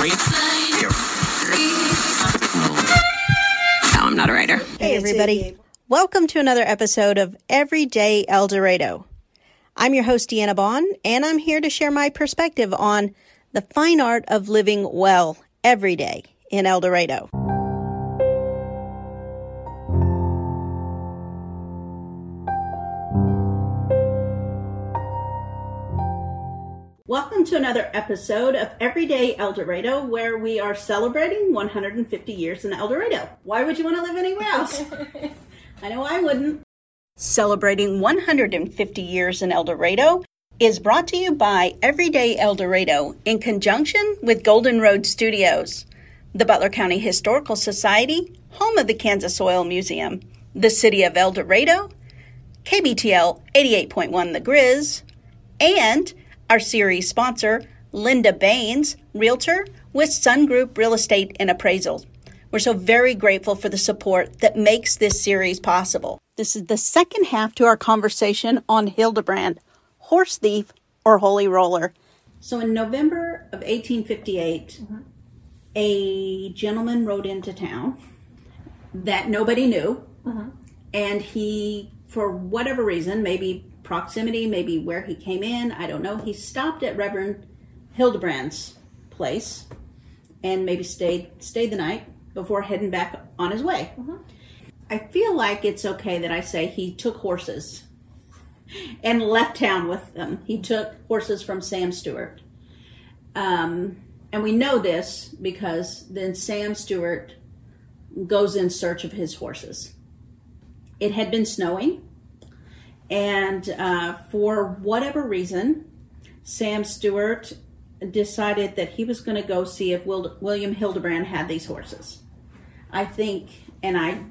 No, I'm not a writer. Hey, everybody. Welcome to another episode of Everyday El Dorado. I'm your host, Deanna Bond, and I'm here to share my perspective on the fine art of living well every day in El Dorado. Welcome to another episode of Everyday El Dorado, where we are celebrating 150 years in El Dorado. Why would you want to live anywhere else? I know I wouldn't. Celebrating 150 years in El Dorado is brought to you by Everyday El Dorado in conjunction with Golden Road Studios, the Butler County Historical Society, home of the Kansas Oil Museum, the City of El Dorado, KBTL 88.1 The Grizz, and our series sponsor, Linda Baines, Realtor with Sun Group Real Estate and Appraisal. We're so very grateful for the support that makes this series possible. This is the second half to our conversation on Hildebrand, horse thief or holy roller. So in November of 1858, a gentleman rode into town that nobody knew, mm-hmm. and he, for whatever reason, maybe proximity, maybe where he came in, I don't know, he stopped at Reverend Hildebrand's place and maybe stayed stayed the night before heading back on his way. I feel like it's okay that I say he took horses and left town with them. He took horses from Sam Stewart. Um, and we know this because then Sam Stewart goes in search of his horses. It had been snowing, and uh, for whatever reason, Sam Stewart decided that he was going to go see if Wil- William Hildebrand had these horses. I think, and I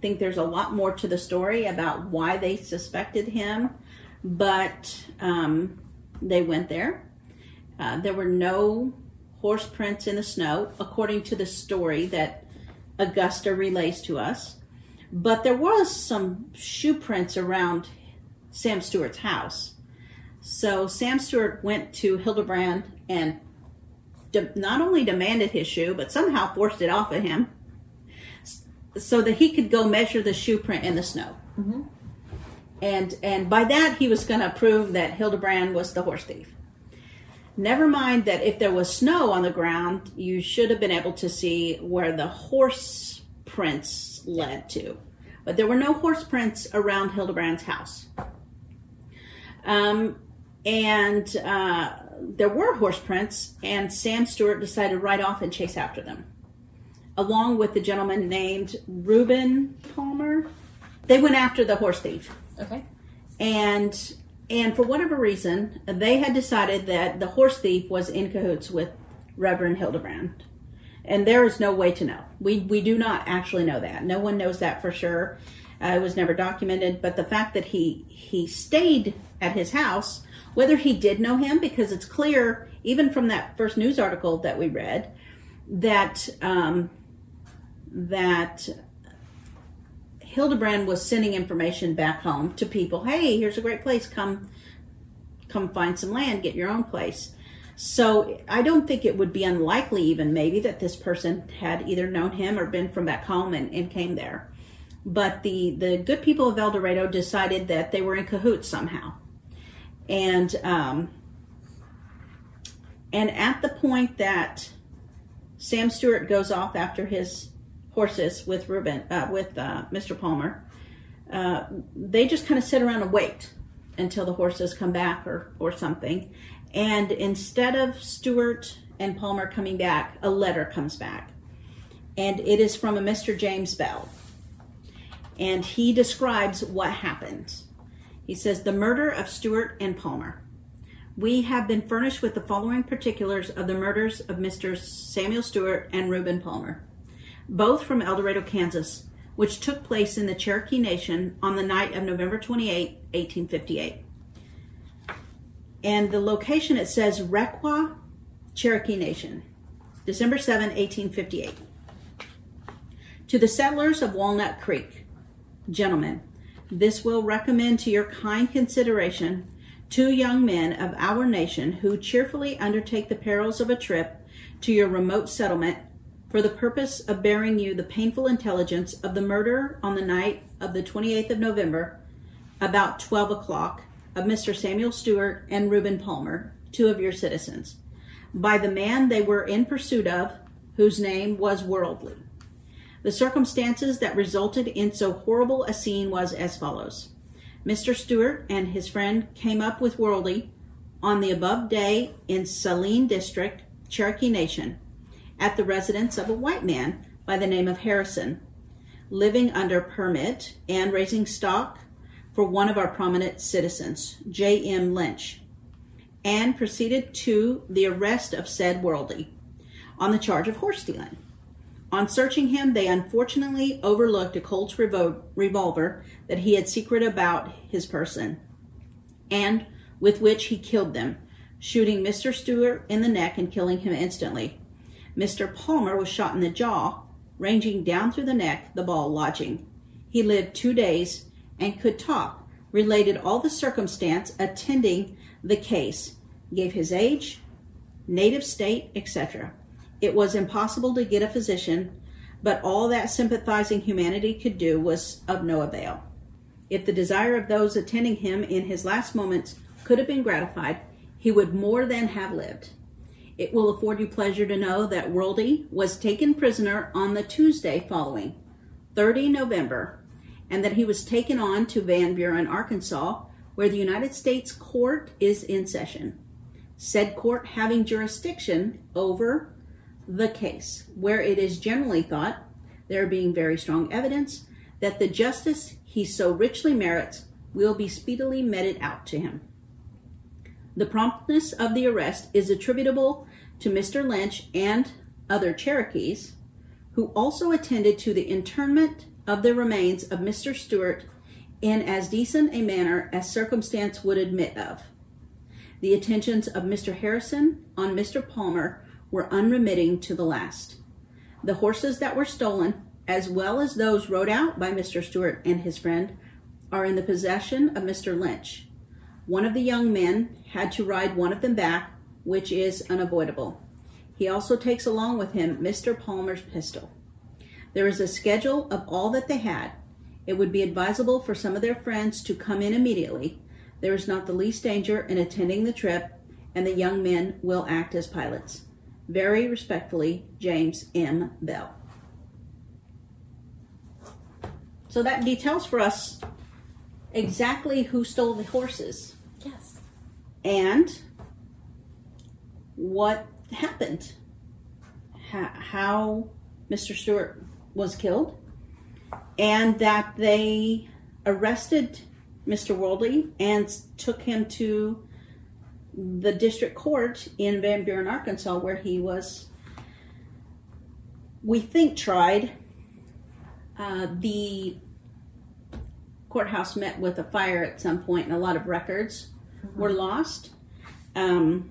think there's a lot more to the story about why they suspected him, but um, they went there. Uh, there were no horse prints in the snow, according to the story that Augusta relays to us. But there was some shoe prints around Sam Stewart's house. So Sam Stewart went to Hildebrand and de- not only demanded his shoe, but somehow forced it off of him so that he could go measure the shoe print in the snow. Mm-hmm. And and by that he was going to prove that Hildebrand was the horse thief. Never mind that if there was snow on the ground, you should have been able to see where the horse prints led to. But there were no horse prints around Hildebrand's house. Um, and uh, there were horse prints, and Sam Stewart decided right off and chase after them, along with the gentleman named Reuben Palmer. They went after the horse thief. Okay. and and for whatever reason they had decided that the horse thief was in cahoots with reverend hildebrand. And there is no way to know. We we do not actually know that. No one knows that for sure uh, it was never documented but the fact that he he stayed at his house whether he did know him because it's clear even from that first news article that we read that um, that Hildebrand was sending information back home to people. Hey, here's a great place. Come, come find some land. Get your own place. So I don't think it would be unlikely, even maybe, that this person had either known him or been from back home and, and came there. But the the good people of El Dorado decided that they were in cahoots somehow, and um, and at the point that Sam Stewart goes off after his horses with Ruben, uh, with uh, Mr. Palmer. Uh, they just kind of sit around and wait until the horses come back or or something. And instead of Stewart and Palmer coming back, a letter comes back, and it is from a Mr. James Bell. And he describes what happened. He says the murder of Stewart and Palmer. We have been furnished with the following particulars of the murders of Mr. Samuel Stewart and Reuben Palmer both from El Dorado, Kansas, which took place in the Cherokee Nation on the night of November 28, 1858. And the location it says Requa, Cherokee Nation, December 7, 1858. To the settlers of Walnut Creek, gentlemen, this will recommend to your kind consideration two young men of our nation who cheerfully undertake the perils of a trip to your remote settlement for the purpose of bearing you the painful intelligence of the murder on the night of the 28th of November, about 12 o'clock, of Mr. Samuel Stewart and Reuben Palmer, two of your citizens, by the man they were in pursuit of, whose name was Worldly. The circumstances that resulted in so horrible a scene was as follows. Mr. Stewart and his friend came up with Worldly on the above day in Saline District, Cherokee Nation, at the residence of a white man by the name of Harrison, living under permit and raising stock for one of our prominent citizens, J.M. Lynch, and proceeded to the arrest of said Worldly on the charge of horse stealing. On searching him, they unfortunately overlooked a Colt's revo- revolver that he had secret about his person, and with which he killed them, shooting Mr. Stewart in the neck and killing him instantly. Mr. Palmer was shot in the jaw, ranging down through the neck, the ball lodging. He lived two days and could talk, related all the circumstance attending the case, gave his age, native state, etc. It was impossible to get a physician, but all that sympathizing humanity could do was of no avail. If the desire of those attending him in his last moments could have been gratified, he would more than have lived. It will afford you pleasure to know that Worldly was taken prisoner on the Tuesday following, 30 November, and that he was taken on to Van Buren, Arkansas, where the United States Court is in session. Said court having jurisdiction over the case, where it is generally thought, there being very strong evidence, that the justice he so richly merits will be speedily meted out to him. The promptness of the arrest is attributable to Mr. Lynch and other Cherokees, who also attended to the interment of the remains of Mr. Stewart in as decent a manner as circumstance would admit of. The attentions of Mr. Harrison on Mr. Palmer were unremitting to the last. The horses that were stolen, as well as those rode out by Mr. Stewart and his friend, are in the possession of Mr. Lynch. One of the young men had to ride one of them back, which is unavoidable. He also takes along with him Mr. Palmer's pistol. There is a schedule of all that they had. It would be advisable for some of their friends to come in immediately. There is not the least danger in attending the trip, and the young men will act as pilots. Very respectfully, James M. Bell. So that details for us exactly who stole the horses Yes. and what happened, how, how Mr. Stewart was killed, and that they arrested Mr. Worldly and took him to the district court in Van Buren, Arkansas, where he was, we think, tried. Uh, the courthouse met with a fire at some point, and a lot of records were lost. Um,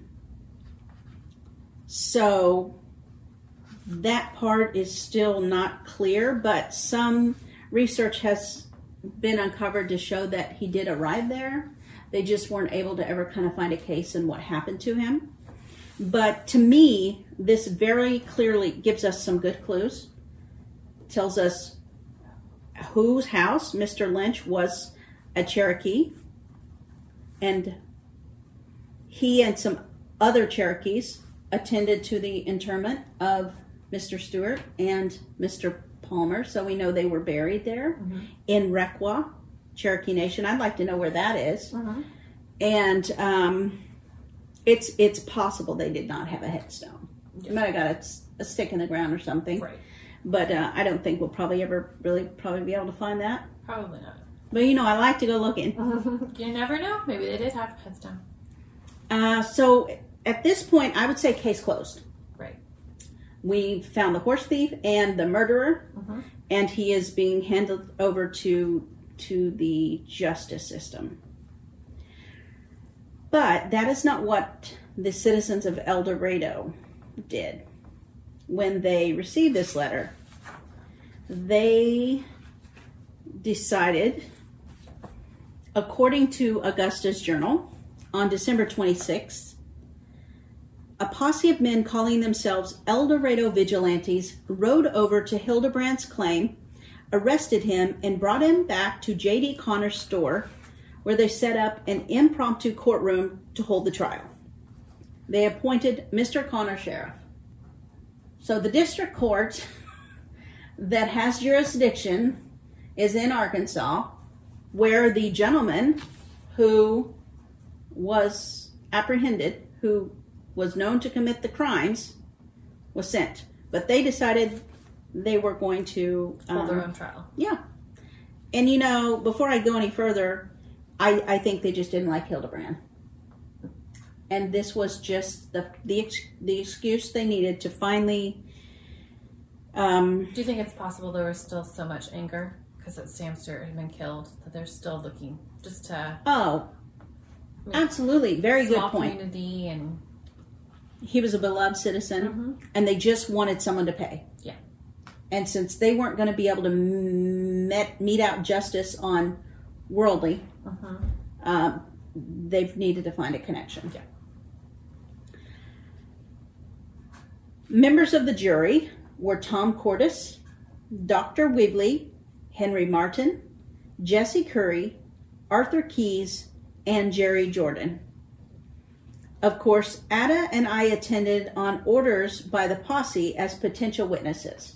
so that part is still not clear, but some research has been uncovered to show that he did arrive there. They just weren't able to ever kind of find a case and what happened to him. But to me, this very clearly gives us some good clues. Tells us whose house Mr. Lynch was a Cherokee, and he and some other Cherokees attended to the interment of Mr. Stewart and Mr. Palmer, so we know they were buried there mm-hmm. in Requa, Cherokee Nation. I'd like to know where that is. And um, it's it's possible they did not have a headstone. They might have got a stick in the ground or something. Right. But uh, I don't think we'll probably ever really probably be able to find that. Probably not. But you know, I like to go looking. You never know. Maybe they did have a headstone. Uh, so at this point, I would say case closed. Right. We found the horse thief and the murderer, Mhm. and he is being handed over to to the justice system. But that is not what the citizens of El Dorado did when they received this letter. They decided, according to Augusta's journal, on December 26th, a posse of men calling themselves El Dorado vigilantes rode over to Hildebrand's claim, arrested him, and brought him back to J.D. Connor's store, where they set up an impromptu courtroom to hold the trial. They appointed Mr. Connor sheriff. So the district court that has jurisdiction is in Arkansas, where the gentleman who was apprehended, who was known to commit the crimes, was sent. But they decided they were going to Hold their um, own trial. yeah. And you know, before I go any further, I, I think they just didn't like Hildebrand. And this was just the the ex- the excuse they needed to finally um, Do you think it's possible there was still so much anger because that Sam Stewart had been killed that they're still looking just to oh I mean, absolutely very good point. community and He was a beloved citizen and they just wanted someone to pay. And since they weren't going to be able to met, mete out justice on worldly, uh um, they've needed to find a connection. Yeah. Members of the jury were Tom Cordis, Dr. Wigley, Henry Martin, Jesse Curry, Arthur Keyes, and Jerry Jordan. Of course, Ada and I attended on orders by the posse as potential witnesses.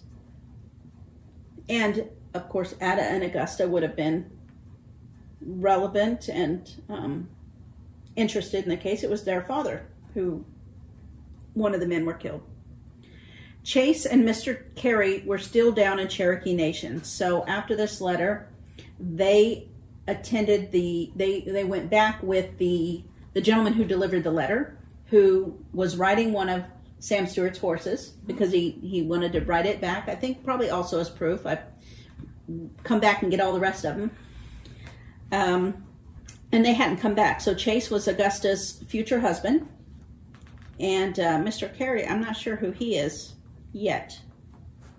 And of course, Ada and Augusta would have been relevant and um, interested in the case. It was their father who one of the men were killed. Chase and Mr. Carey were still down in Cherokee Nation. So after this letter, they attended the they they went back with the the gentleman who delivered the letter, who was writing one of Sam Stewart's horses because he he wanted to ride it back. I think probably also as proof. I come back and get all the rest of them. Um, and they hadn't come back. So Chase was Augusta's future husband, and uh, Mr. Carey, I'm not sure who he is yet.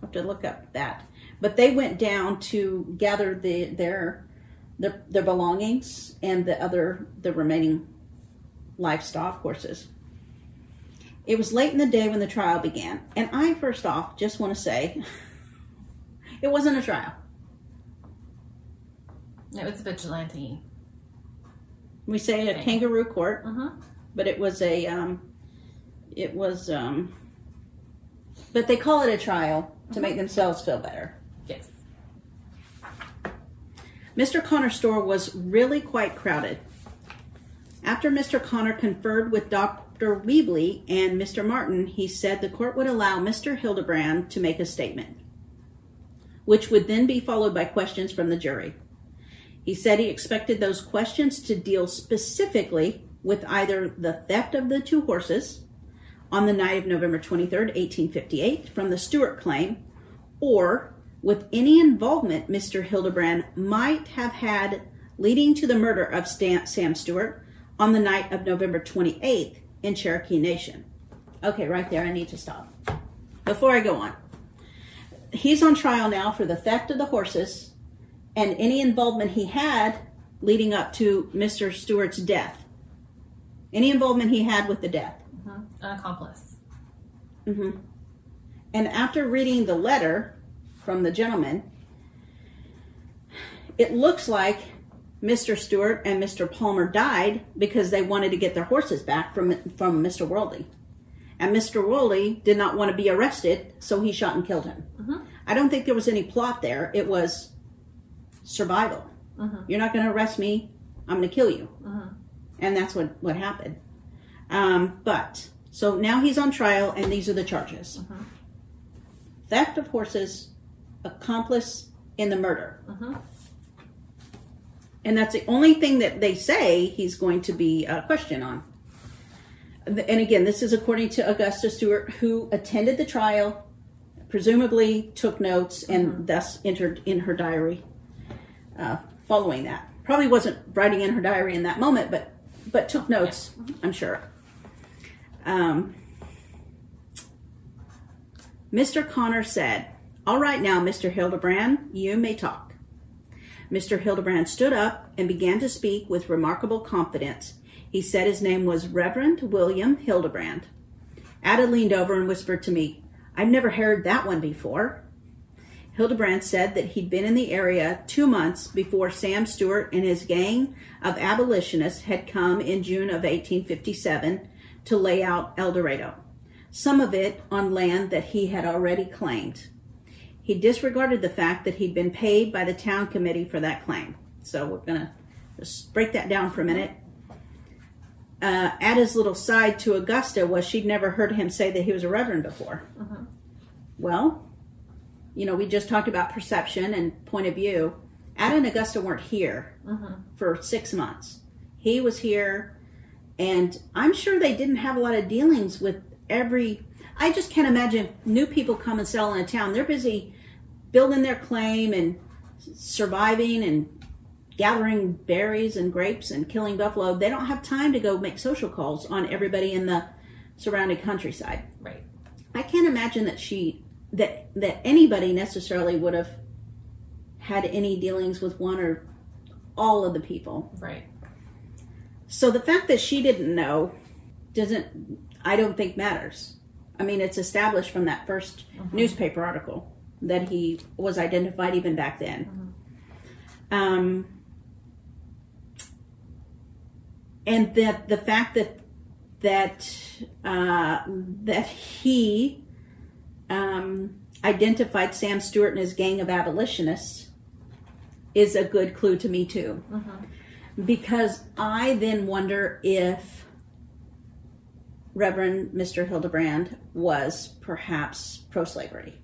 I have to look up that. But they went down to gather the their their, their belongings and the other the remaining livestock horses. It was late in the day when the trial began, and I first off just want to say it wasn't a trial. it was vigilante. We say a kangaroo court, Uh-huh. but it was a um, it was um, but they call it a trial to make themselves feel better. Yes. Mr. Connor's store was really quite crowded. After Mr. Connor conferred with Dr. Weebly and Mr. Martin, he said the court would allow Mr. Hildebrand to make a statement, which would then be followed by questions from the jury. He said he expected those questions to deal specifically with either the theft of the two horses on the night of November 23rd, 1858, from the Stewart claim, or with any involvement Mr. Hildebrand might have had leading to the murder of Sam Stewart on the night of November 28th in Cherokee Nation. Okay, right there, I need to stop. Before I go on, he's on trial now for the theft of the horses and any involvement he had leading up to Mr. Stewart's death. Any involvement he had with the death. Uh-huh. An accomplice. Mm-hmm. And after reading the letter from the gentleman, it looks like Mr. Stewart and Mr. Palmer died because they wanted to get their horses back from from Mr. Worley. And Mr. Worley did not want to be arrested, so he shot and killed him. Mhm. I don't think there was any plot there. It was survival. Mhm. You're not going to arrest me. I'm going to kill you. Mhm. And that's what, what happened. Um, but, so now he's on trial, and these are the charges theft of horses, accomplice in the murder. And that's the only thing that they say he's going to be uh, questioned on. And again, this is according to Augusta Stewart, who attended the trial, presumably took notes, and thus entered in her diary uh, following that. Probably wasn't writing in her diary in that moment, but but took notes, I'm sure. Um, Mr. Connor said, All right now, Mr. Hildebrand, you may talk. Mr. Hildebrand stood up and began to speak with remarkable confidence. He said his name was Reverend William Hildebrand. Ada leaned over and whispered to me, I've never heard that one before. Hildebrand said that he'd been in the area two months before Sam Stewart and his gang of abolitionists had come in June of 1857 to lay out El Dorado, some of it on land that he had already claimed. He disregarded the fact that he'd been paid by the town committee for that claim. So we're going to just break that down for a minute. Uh, Ada's little side to Augusta was she'd never heard him say that he was a reverend before. Well, you know, we just talked about perception and point of view. Ada and Augusta weren't here for six months. He was here, and I'm sure they didn't have a lot of dealings with every. I just can't imagine new people come and sell in a town. They're busy building their claim and surviving and gathering berries and grapes and killing buffalo. They don't have time to go make social calls on everybody in the surrounding countryside. Right. I can't imagine that she that that anybody necessarily would have had any dealings with one or all of the people. Right. So the fact that she didn't know doesn't I don't think matters. I mean, it's established from that 1st mm-hmm. newspaper article that he was identified even back then. Um, and that the fact that that uh, that he um, identified Sam Stewart and his gang of abolitionists is a good clue to me too, because I then wonder if Reverend Mr. Hildebrand was perhaps pro-slavery.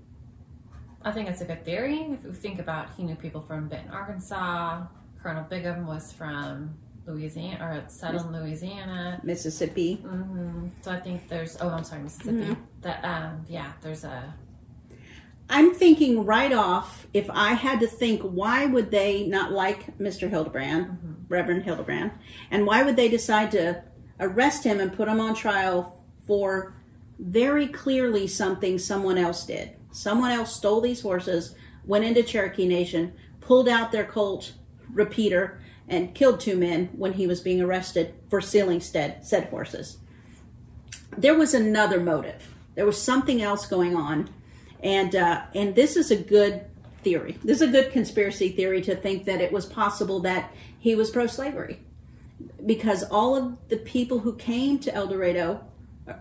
I think it's a good theory. If you think about, he knew people from Benton, Arkansas. Colonel Bigham was from Louisiana, or settled in Louisiana. Mississippi. hmm So I think there's. Oh, I'm sorry, Mississippi. That um, yeah, there's a I'm thinking right off, if I had to think, why would they not like Mr. Hildebrand, Reverend Hildebrand, and why would they decide to arrest him and put him on trial for very clearly something someone else did? Someone else stole these horses, went into Cherokee Nation, pulled out their Colt repeater, and killed two men when he was being arrested for stealing said, said horses. There was another motive. There was something else going on and uh, and this is a good theory. This is a good conspiracy theory to think that it was possible that he was pro-slavery, because all of the people who came to El Dorado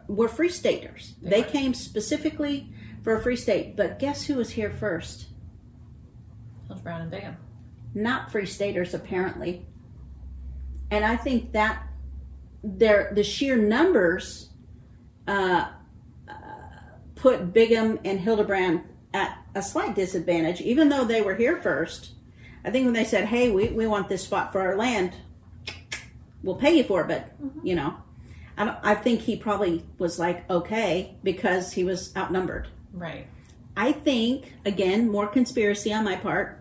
were free staters. They were. came specifically for a free state. But guess who was here first? Hildebrand and Bigham. Not free staters, apparently. And I think that their the sheer numbers uh, uh, put Bigham and Hildebrand at a slight disadvantage, even though they were here first. I think when they said, "Hey, we, we want this spot for our land, we'll pay you for it," but you know, I, don't, I think he probably was like, "Okay," because he was outnumbered. Right. I think, again, more conspiracy on my part,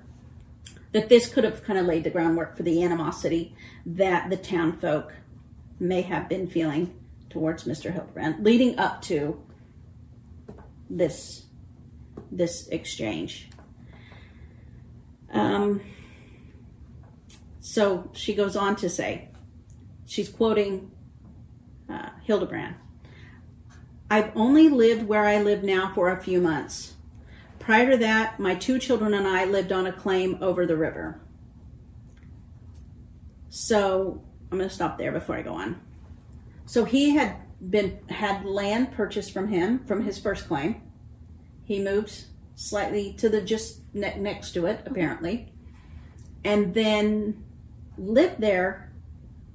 that this could have kind of laid the groundwork for the animosity that the town folk may have been feeling towards Mr. Hildebrand leading up to this this exchange. Um, so she goes on to say, she's quoting uh, Hildebrand. I've only lived where I live now for a few months. Prior to that, my two children and I lived on a claim over the river. So I'm going to stop there before I go on. So he had been had land purchased from him from his first claim. He moved slightly to the just ne- next to it, apparently, and then lived there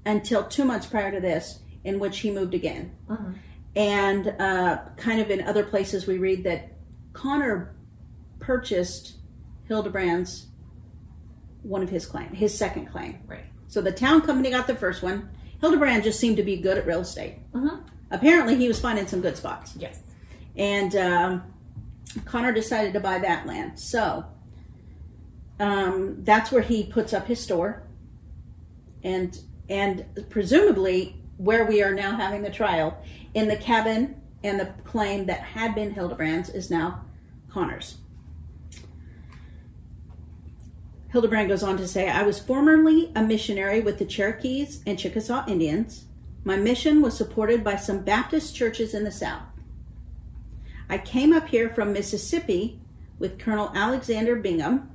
until two months prior to this, in which he moved again. Uh-huh. And uh, kind of in other places, we read that Connor purchased Hildebrand's one of his claim, his second claim. Right. So the town company got the first one. Hildebrand just seemed to be good at real estate. Mhm. Apparently, he was finding some good spots, Yes. and um, Connor decided to buy that land. So um, that's where he puts up his store, and and presumably where we are now having the trial in the cabin and the claim that had been Hildebrand's is now Connor's. Hildebrand goes on to say, I was formerly a missionary with the Cherokees and Chickasaw Indians. My mission was supported by some Baptist churches in the South. I came up here from Mississippi with Colonel Alexander Bingham,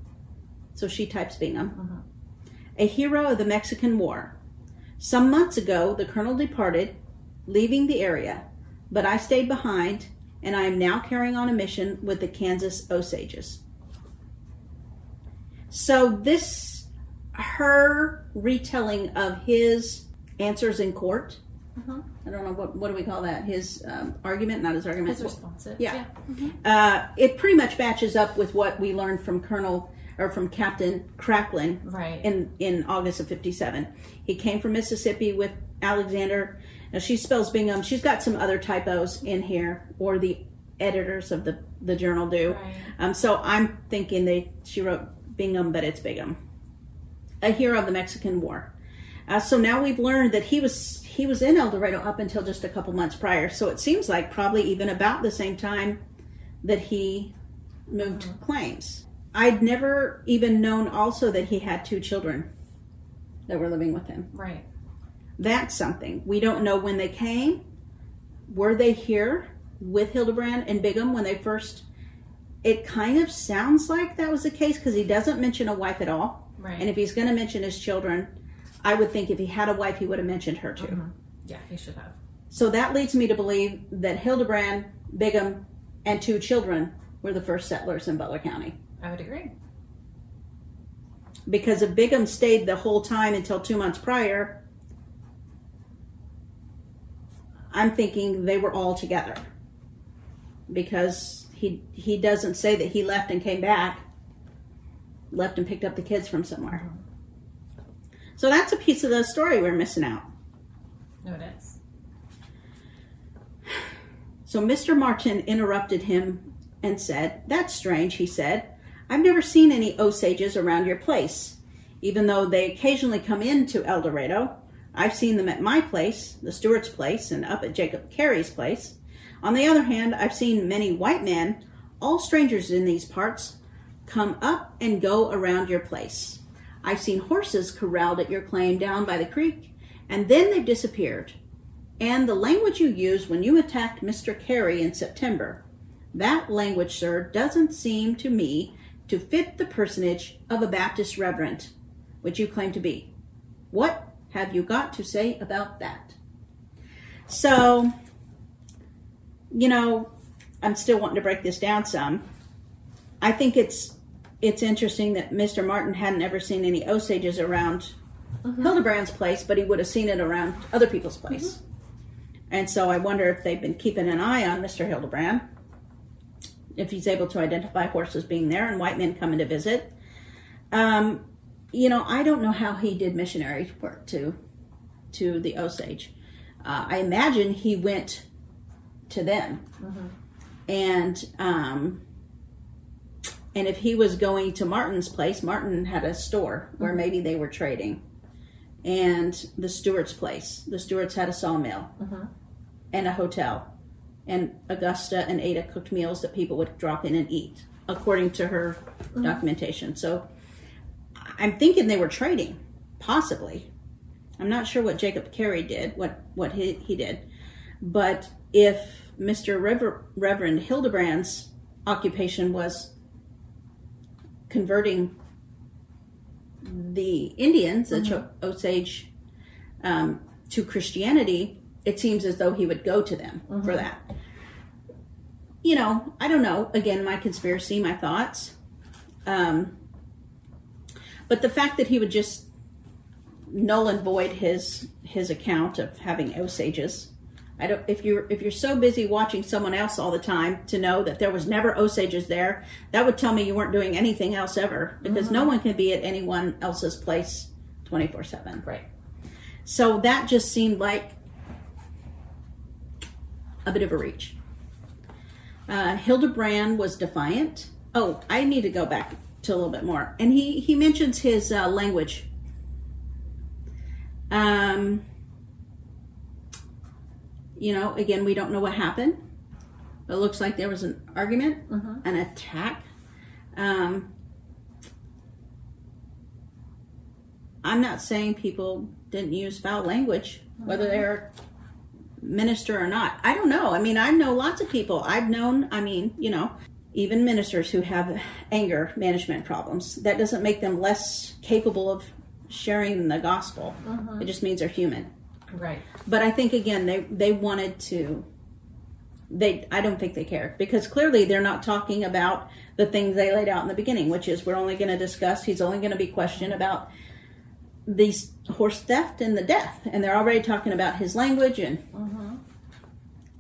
so she types Bingham, uh-huh. a hero of the Mexican War. Some months ago, the colonel departed, leaving the area, but I stayed behind and I am now carrying on a mission with the Kansas Osages. So, this, her retelling of his answers in court, I don't know what, what do we call that? His um, argument, not his argument. His responsive. Yeah. Uh, it pretty much matches up with what we learned from Colonel or from Captain Cracklin Right. in in August of '57. He came from Mississippi with Alexander. Now she spells Bingham. She's got some other typos in here, or the editors of the the journal do. Right. Um, so I'm thinking they she wrote Bingham, but it's Bigham, a hero of the Mexican War. Uh, so now we've learned that he was he was in El Dorado up until just a couple months prior. So it seems like probably even about the same time that he moved claims. I'd never even known also that he had two children that were living with him. Right. That's something. We don't know when they came. Were they here with Hildebrand and Bigham when they first? It kind of sounds like that was the case because he doesn't mention a wife at all. Right. And if he's going to mention his children, I would think if he had a wife, he would have mentioned her too. Mm-hmm. Yeah, he should have. So that leads me to believe that Hildebrand, Bigham, and two children were the first settlers in Butler County. I would agree. Because if Bigham stayed the whole time until two months prior, I'm thinking they were all together. Because he he doesn't say that he left and came back, left and picked up the kids from somewhere. So that's a piece of the story we're missing out. No, it is. So Mr. Martin interrupted him and said, That's strange, he said. I've never seen any Osages around your place. Even though they occasionally come into El Dorado, I've seen them at my place, the Stewart's place, and up at Jacob Carey's place. On the other hand, I've seen many white men, all strangers in these parts, come up and go around your place. I've seen horses corralled at your claim down by the creek, and then they've disappeared. And the language you used when you attacked Mr. Carey in September, that language, sir, doesn't seem to me to fit the personage of a Baptist reverend, which you claim to be. What have you got to say about that? So, you know, I'm still wanting to break this down some. I think it's it's interesting that Mr. Martin hadn't ever seen any Osages around Hildebrand's place, but he would have seen it around other people's place. And so I wonder if they've been keeping an eye on Mr. Hildebrand, if he's able to identify horses being there and white men coming to visit. Um, you know, I don't know how he did missionary work to to the Osage. Uh, I imagine he went to them, and um, and if he was going to Martin's place, Martin had a store where maybe they were trading, and the Stewart's place. The Stewarts had a sawmill and a hotel, and Augusta and Ada cooked meals that people would drop in and eat, according to her documentation. So I'm thinking they were trading, possibly. I'm not sure what Jacob Carey did, what what he, he did, but if Mr. Rever- Reverend Hildebrand's occupation was converting the Indians, the Cho- Osage, um, to Christianity, it seems as though he would go to them for that. You know, I don't know. Again, my conspiracy, my thoughts. Um, but the fact that he would just null and void his his account of having Osages. I don't. If you're if you're so busy watching someone else all the time to know that there was never Osages there, that would tell me you weren't doing anything else ever because no one can be at anyone else's place twenty four seven. Right. So that just seemed like a bit of a reach. Uh, Hildebrand was defiant. Oh, I need to go back to a little bit more. And he, he mentions his uh, language. Um, you know, again, we don't know what happened. It looks like there was an argument, an attack. Um, I'm not saying people didn't use foul language, whether they're minister or not. I don't know. I mean, I know lots of people. I've known, I mean, you know, even ministers who have anger management problems. That doesn't make them less capable of sharing the gospel. Uh-huh. It just means they're human. Right. But I think again they they wanted to they I don't think they care because clearly they're not talking about the things they laid out in the beginning, which is we're only going to discuss he's only going to be questioned about these horse theft and the death, and they're already talking about his language and uh-huh.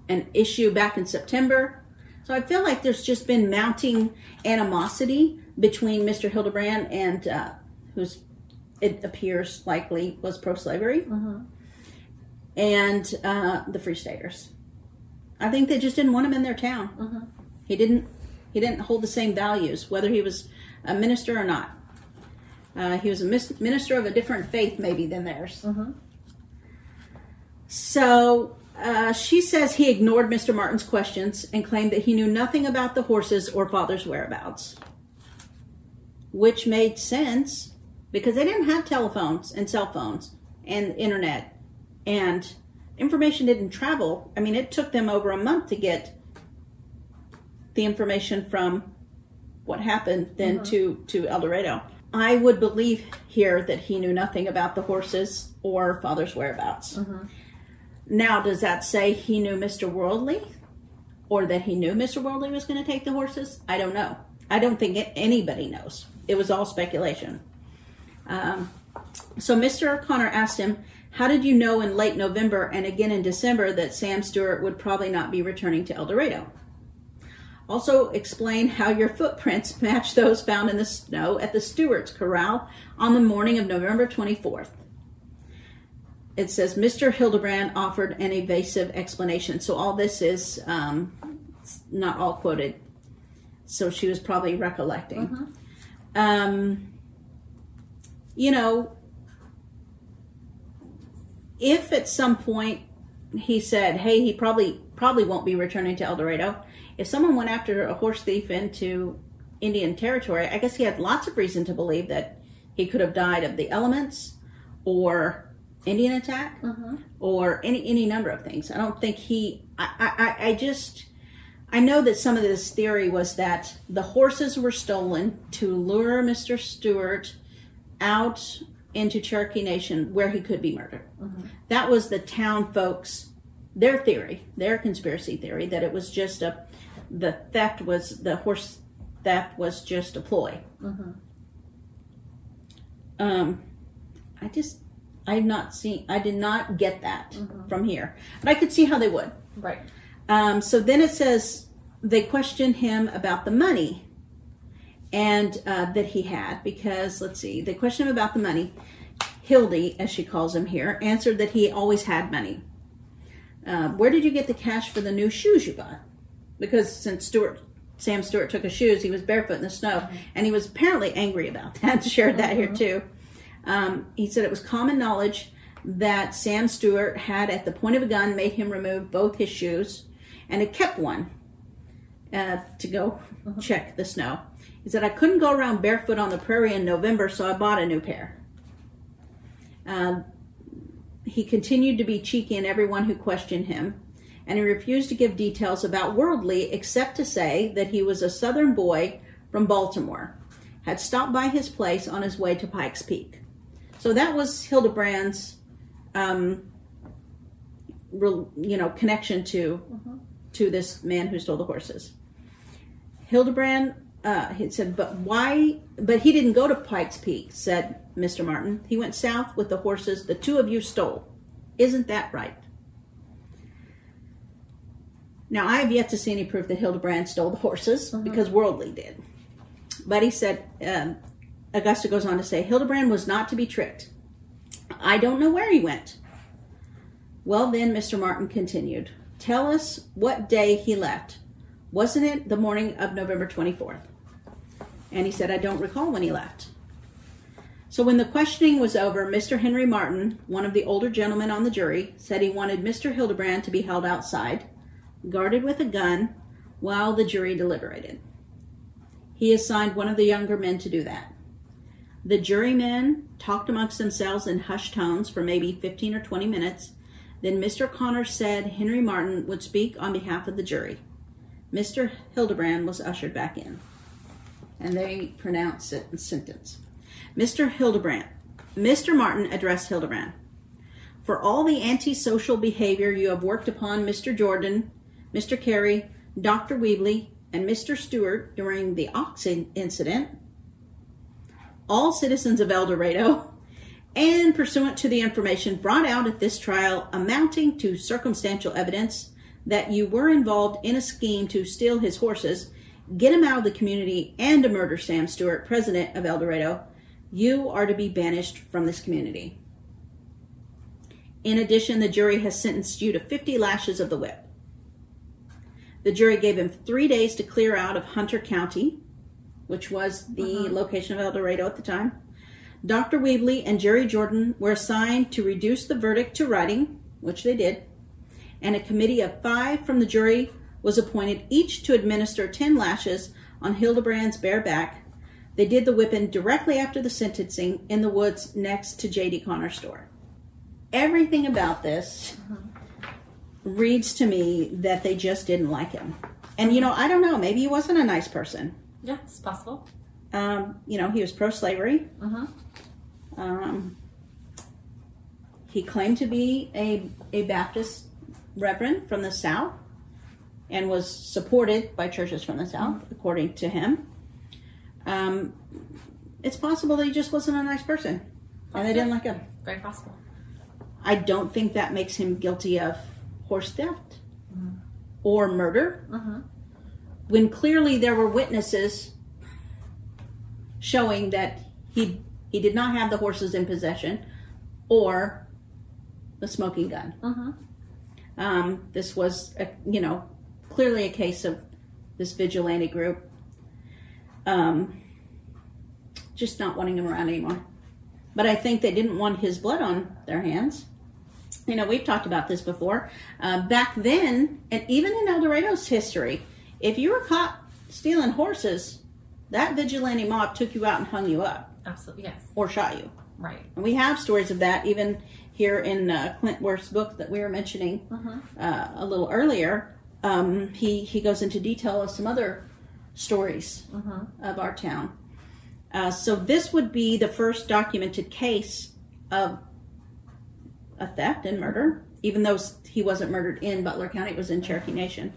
an issue back in September. So I feel like there's just been mounting animosity between Mr. Hildebrand and uh, who's it appears likely was pro-slavery and uh, the Free Staters. I think they just didn't want him in their town. He didn't. He didn't hold the same values, whether he was a minister or not. Uh, he was a mis- minister of a different faith, maybe than theirs. So uh, she says he ignored Mr. Martin's questions and claimed that he knew nothing about the horses or father's whereabouts, which made sense because they didn't have telephones and cell phones and internet and information didn't travel. I mean, it took them over a month to get the information from what happened then to to El Dorado. I would believe here that he knew nothing about the horses or father's whereabouts. Now, does that say he knew Mr. Worldly or that he knew Mr. Worldly was going to take the horses? I don't know. I don't think it, anybody knows. It was all speculation. Um, so Mr. O'Connor asked him, How did you know in late November and again in December that Sam Stewart would probably not be returning to El Dorado? Also, explain how your footprints match those found in the snow at the Stewart's Corral on the morning of November 24th. It says Mr. Hildebrand offered an evasive explanation. So, all this is um, not all quoted. So, she was probably recollecting. Um, you know, if at some point he said, "Hey, he probably probably won't be returning to El Dorado," if someone went after a horse thief into Indian territory, I guess he had lots of reason to believe that he could have died of the elements or Indian attack mm-hmm. or any any number of things. I don't think he. I I, I just. I know that some of this theory was that the horses were stolen to lure Mr. Stewart out into Cherokee Nation where he could be murdered. Mm-hmm. That was the town folks, their theory, their conspiracy theory that it was just a, the theft was the horse theft was just a ploy. Mm-hmm. Um, I just I've not seen I did not get that from here, but I could see how they would. Right. Um, so then it says they questioned him about the money and uh, that he had because let's see, they questioned him about the money. Hildy, as she calls him here, answered that he always had money. Uh, where did you get the cash for the new shoes you bought? Because since Stewart Sam Stewart took his shoes, he was barefoot in the snow, and he was apparently angry about that. Shared that here too. Um, he said it was common knowledge that Sam Stewart had, at the point of a gun, made him remove both his shoes, and had kept one uh, to go check the snow. He said I couldn't go around barefoot on the prairie in November, so I bought a new pair. Um, he continued to be cheeky in everyone who questioned him, and he refused to give details about Worldly except to say that he was a southern boy from Baltimore, had stopped by his place on his way to Pikes Peak. So that was Hildebrand's, um, re- you know, connection to to this man who stole the horses. Hildebrand, uh, he said, but why? But he didn't go to Pikes Peak, said Mr. Martin. He went south with the horses the two of you stole. Isn't that right? Now, I have yet to see any proof that Hildebrand stole the horses because Worldly did. But he said, um, Augusta goes on to say, Hildebrand was not to be tricked. I don't know where he went. Well, then, Mr. Martin continued, Tell us what day he left. Wasn't it the morning of November 24th? And he said, I don't recall when he left. So when the questioning was over, Mr. Henry Martin, one of the older gentlemen on the jury, said he wanted Mr. Hildebrand to be held outside, guarded with a gun, while the jury deliberated. He assigned one of the younger men to do that. The jurymen talked amongst themselves in hushed tones for maybe 15 or 20 minutes. Then Mr. Connor said Henry Martin would speak on behalf of the jury. Mr. Hildebrand was ushered back in. And they pronounced it in sentence. Mr. Hildebrand, Mr. Martin addressed Hildebrand. For all the antisocial behavior you have worked upon Mr. Jordan, Mr. Carey, Dr. Weebly, and Mr. Stewart during the Ox incident, all citizens of El Dorado, and pursuant to the information brought out at this trial amounting to circumstantial evidence that you were involved in a scheme to steal his horses, get him out of the community, and to murder Sam Stewart, president of El Dorado, you are to be banished from this community. In addition, the jury has sentenced you to 50 lashes of the whip. The jury gave him three days to clear out of Hunter County, which was the uh-huh. location of El Dorado at the time. Dr. Weebly and Jerry Jordan were assigned to reduce the verdict to writing, which they did, and a committee of five from the jury was appointed, each to administer 10 lashes on Hildebrand's bare back. They did the whipping directly after the sentencing in the woods next to J.D. Connor's store. Everything about this uh-huh. reads to me that they just didn't like him. And, you know, I don't know, maybe he wasn't a nice person. Yeah, it's possible. Um, you know, he was pro slavery. Uh-huh. Um, he claimed to be a, a Baptist reverend from the South and was supported by churches from the South, mm-hmm. according to him. Um, it's possible that he just wasn't a nice person and they didn't like him. Very possible. I don't think that makes him guilty of horse theft mm-hmm. or murder. Mm-hmm when clearly there were witnesses showing that he he did not have the horses in possession or the smoking gun. Uh-huh. Um, this was, a, you know, clearly a case of this vigilante group um, just not wanting him around anymore. But I think they didn't want his blood on their hands. You know, we've talked about this before. Uh, back then, and even in El Dorado's history, if you were caught stealing horses, that vigilante mob took you out and hung you up. Absolutely, yes. Or shot you. Right. And we have stories of that even here in uh, Clint Worth's book that we were mentioning uh-huh. uh, a little earlier. Um, he he goes into detail of some other stories uh-huh. of our town. Uh, so this would be the first documented case of a theft and murder, even though he wasn't murdered in Butler County; it was in Cherokee Nation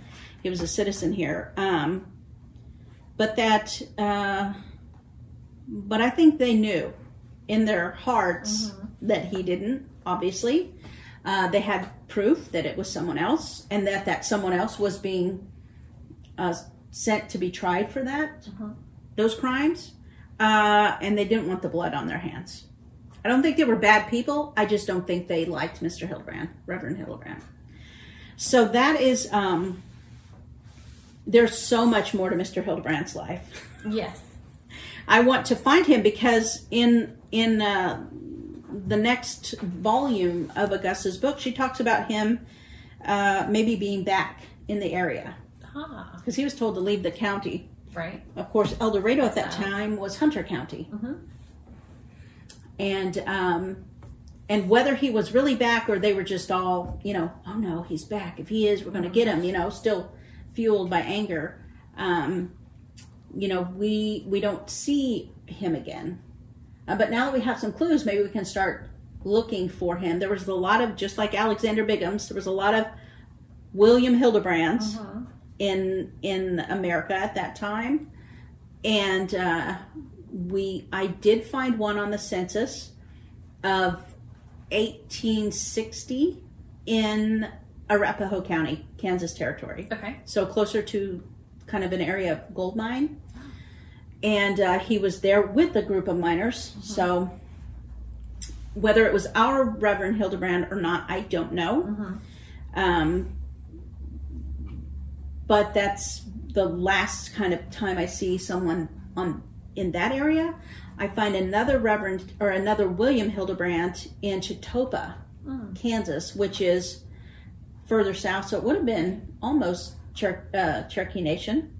he was a citizen here. Um, but that, uh, but I think they knew in their hearts mm-hmm. that he didn't. Obviously, uh, they had proof that it was someone else, and that that someone else was being uh, sent to be tried for that mm-hmm. those crimes, uh, and they didn't want the blood on their hands. I don't think they were bad people. I just don't think they liked Mr. Hildebrand, Reverend Hildebrand. So that is um, there's so much more to Mr. Hildebrand's life. Yes. I want to find him because in in uh, the next volume of Augusta's book, she talks about him uh, maybe being back in the area because ah. he was told to leave the county. Right. Of course, El Dorado at that time was Hunter County, mm-hmm. and um, and whether he was really back or they were just all you know, oh no, he's back. If he is, we're going to get him. You know, still fueled by anger, um, you know, we we don't see him again. Uh, but now that we have some clues, maybe we can start looking for him. There was a lot of just like Alexander Bigham's. There was a lot of William Hildebrands uh-huh. in in America at that time, and uh, we I did find one on the census of 1860 in Arapahoe County, Kansas Territory. Okay. So closer to kind of an area of gold mine. And uh, he was there with a group of miners. Mm-hmm. So whether it was our Reverend Hildebrand or not, I don't know. Mm-hmm. Um, but that's the last kind of time I see someone on in that area. I find another Reverend or another William Hildebrand in Chetopa, mm. Kansas, which is further south, so it would have been almost Cher- uh, Cherokee Nation.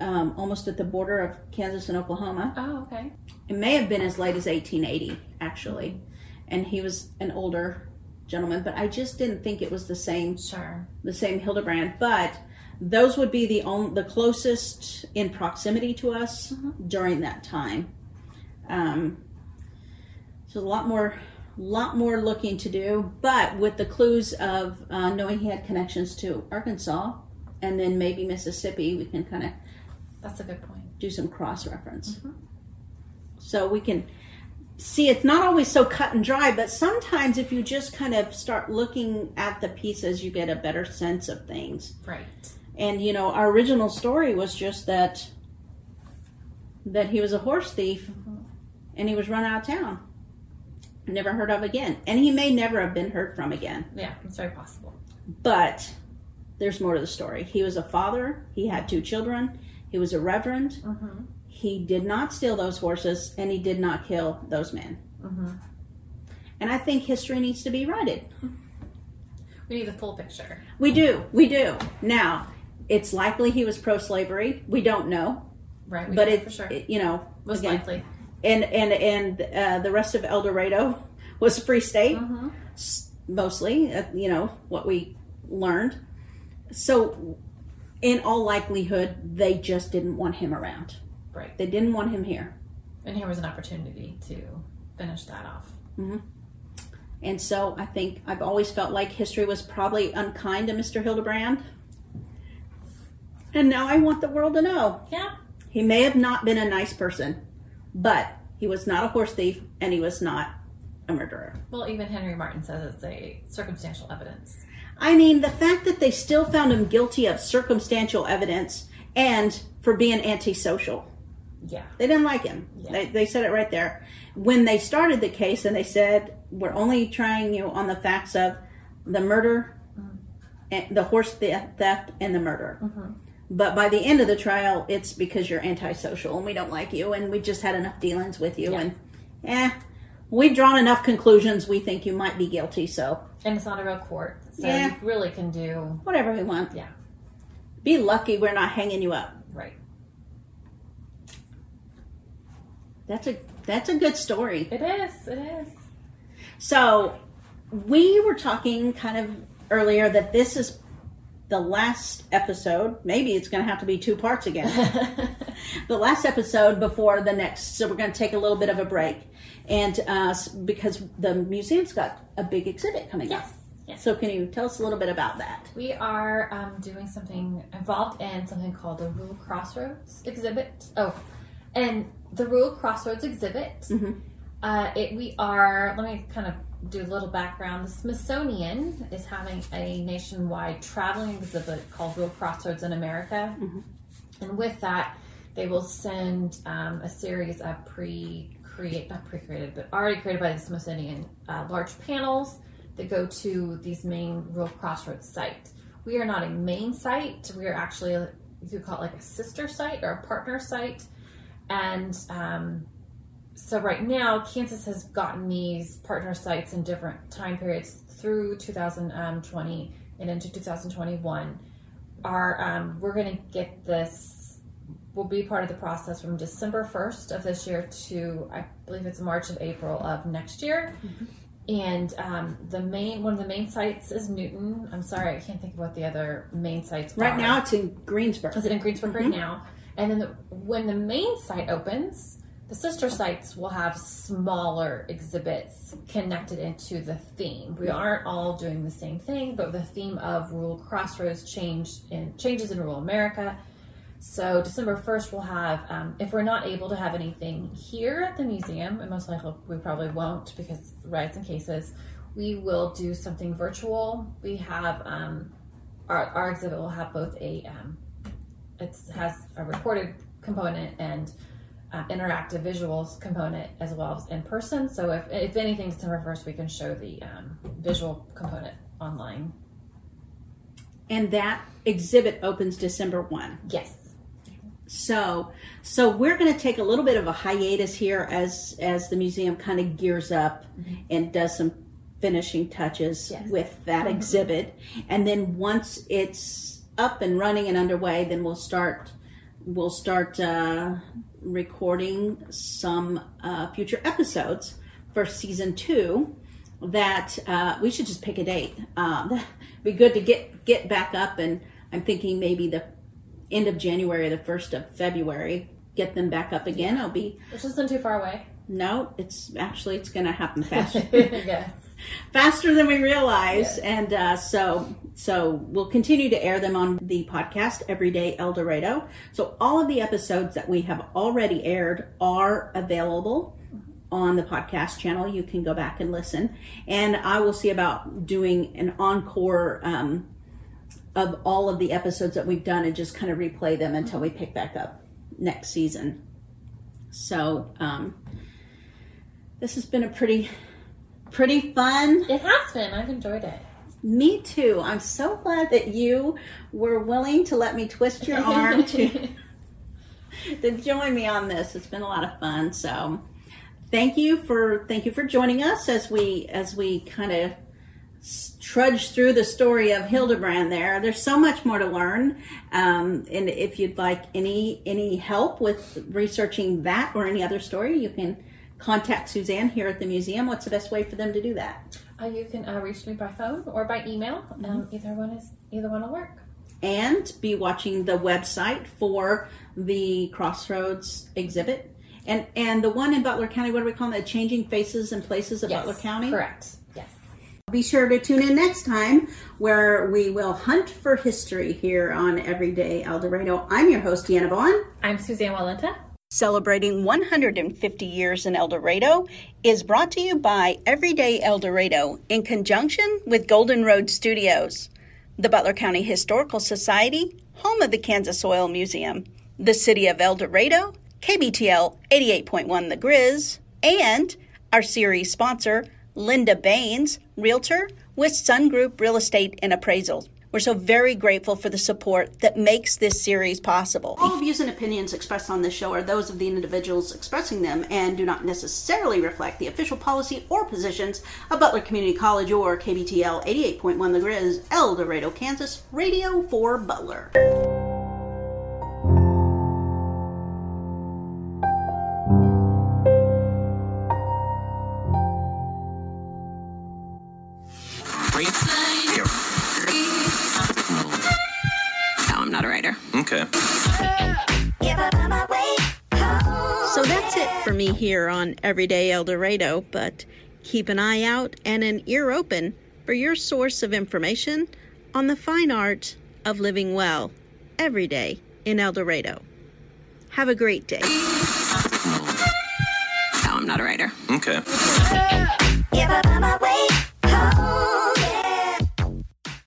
um, almost at the border of Kansas and Oklahoma. Oh, okay. It may have been as late as 1880, actually. And he was an older gentleman, but I just didn't think it was the same Sure. the same Hildebrand. But those would be the on, the closest in proximity to us during that time. Um, so a lot more, lot more looking to do, but with the clues of uh, knowing he had connections to Arkansas and then maybe Mississippi, we can kind of That's a good point. do some cross reference. So we can see it's not always so cut and dry, but sometimes if you just kind of start looking at the pieces, you get a better sense of things. Right. And you know, our original story was just that that he was a horse thief and he was run out of town. Never heard of again. And he may never have been heard from again. Yeah, it's very possible. But there's more to the story. He was a father, he had two children, he was a reverend. Mm-hmm. He did not steal those horses and he did not kill those men. Mm-hmm. And I think history needs to be righted. We need the full picture. We do, we do. Now, it's likely he was pro slavery. We don't know. Right. We but it, sure. it- you know, Most again, likely. And and and uh, the rest of El Dorado was a free state, Mm-hmm. mostly. Uh, you know what we learned. So, in all likelihood, they just didn't want him around. Right. They didn't want him here, And here was an opportunity to finish that off. Hmm. and so I think I've always felt like history was probably unkind to Mr. Hildebrand. And now I want the world to know Yeah. he may have not been a nice person, but he was not a horse thief and he was not a murderer. Well, even Henry Martin says it's a circumstantial evidence. I mean, the fact that they still found him guilty of circumstantial evidence and for being antisocial. Yeah. They didn't like him. Yeah. They, they said it right there. When they started the case and they said, we're only trying you on the facts of the murder, mm-hmm. and the horse theft, theft and the murder. Mm-hmm. But by the end of the trial, it's because you're antisocial and we don't like you and we just had enough dealings with you. Yeah. And, eh, we've drawn enough conclusions. We think you might be guilty. So, And it's not a real court. So Yeah. you really can do whatever we want. yeah. Be lucky we're not hanging you up. Right. That's a that's a good story. It is. It is. So we were talking kind of earlier that this is the last episode. Maybe it's going to have to be two parts again. the last episode before the next. So we're going to take a little bit of a break, and uh, because the museum's got a big exhibit coming Yes. up. Yes. So can you tell us a little bit about that? We are um, doing something involved in something called the Rural Crossroads exhibit. Oh, and the Rural Crossroads exhibit. Mhm. Uh, it, we are. Let me kind of do a little background. The Smithsonian is having a nationwide traveling exhibit called Rural Crossroads in America, and with that, they will send um, a series of pre-create, not pre-created, but already created by the Smithsonian uh, large panels that go to these main rural crossroads sites. We are not a main site. We are actually, you could call it like a sister site or a partner site. And um, so right now, Kansas has gotten these partner sites in different time periods through 2020 and into 2021. Our um, we're going to get this. Will be part of the process from December 1st of this year to I believe it's March of April of next year. And um, the main one of the main sites is Newton. I'm sorry, I can't think of what the other main sites Right are. now, it's in Greensburg. Is it in Greensburg right now? And then the, when the main site opens, the sister sites will have smaller exhibits connected into the theme. We aren't all doing the same thing, but the theme of rural crossroads changed in changes in rural America. So December first, we'll have. Um, if we're not able to have anything here at the museum, and most likely we probably won't because rights and cases, we will do something virtual. We have um, our our exhibit will have both a um, it has a recorded component and uh, interactive visuals component as well as in person. So if if anything, December first, we can show the um, visual component online. and that exhibit opens December 1. Yes. So, so we're going to take a little bit of a hiatus here as as the museum kind of gears up and does some finishing touches Yes. with that exhibit, and then once it's up and running and underway, then we'll start we'll start uh, recording some uh, future episodes for season two. That uh, we should just pick a date. Um, be good to get get back up, and I'm thinking maybe the end of January, or the first of February, get them back up again. I'll be Which isn't too far away. no, it's actually it's going to happen faster. yeah. faster than we realize. And uh, so so we'll continue to air them on the podcast everyday el dorado. So all of the episodes that we have already aired are available on the podcast channel. You can go back and listen. And i will see about doing an encore um, of all of the episodes that we've done and just kind of replay them until we pick back up next season. So um, this has been a pretty pretty fun It has been. I've enjoyed it. me too. I'm so glad that you were willing to let me twist your arm to to join me on this. It's been a lot of fun. So, thank you for thank you for joining us as we as we kind of trudge through the story of Hildebrand. There, there's so much more to learn. Um, and if you'd like any any help with researching that or any other story, you can contact Suzanne here at the museum. What's the best way for them to do that? Uh, you can uh, reach me by phone or by email. Um, either one is either one will work. and be watching the website for the Crossroads exhibit. And and the one in Butler County, what do we call it? Changing Faces and Places of Yes, Butler County. Correct. Yes. Be sure to tune in next time where we will hunt for history here on Everyday El Dorado. I'm your host, Deanna Vaughn. I'm Suzanne Walenta. Celebrating 150 years in El Dorado is brought to you by Everyday El Dorado in conjunction with Golden Road Studios, the Butler County Historical Society, home of the Kansas Oil Museum, the City of El Dorado, KBTL 88.1 The Grizz, and our series sponsor, Linda Baines, Realtor with Sun Group Real Estate and Appraisal. We're so very grateful for the support that makes this series possible. All views and opinions expressed on this show are those of the individuals expressing them and do not necessarily reflect the official policy or positions of Butler Community College or KBTL 88.1 The Grizz, El Dorado, Kansas, Radio for Butler. Okay. So that's it for me here on Everyday El Dorado, but keep an eye out and an ear open for your source of information on the fine art of living well every day in El Dorado. Have a great day. No, I'm not a writer. Okay. Yeah,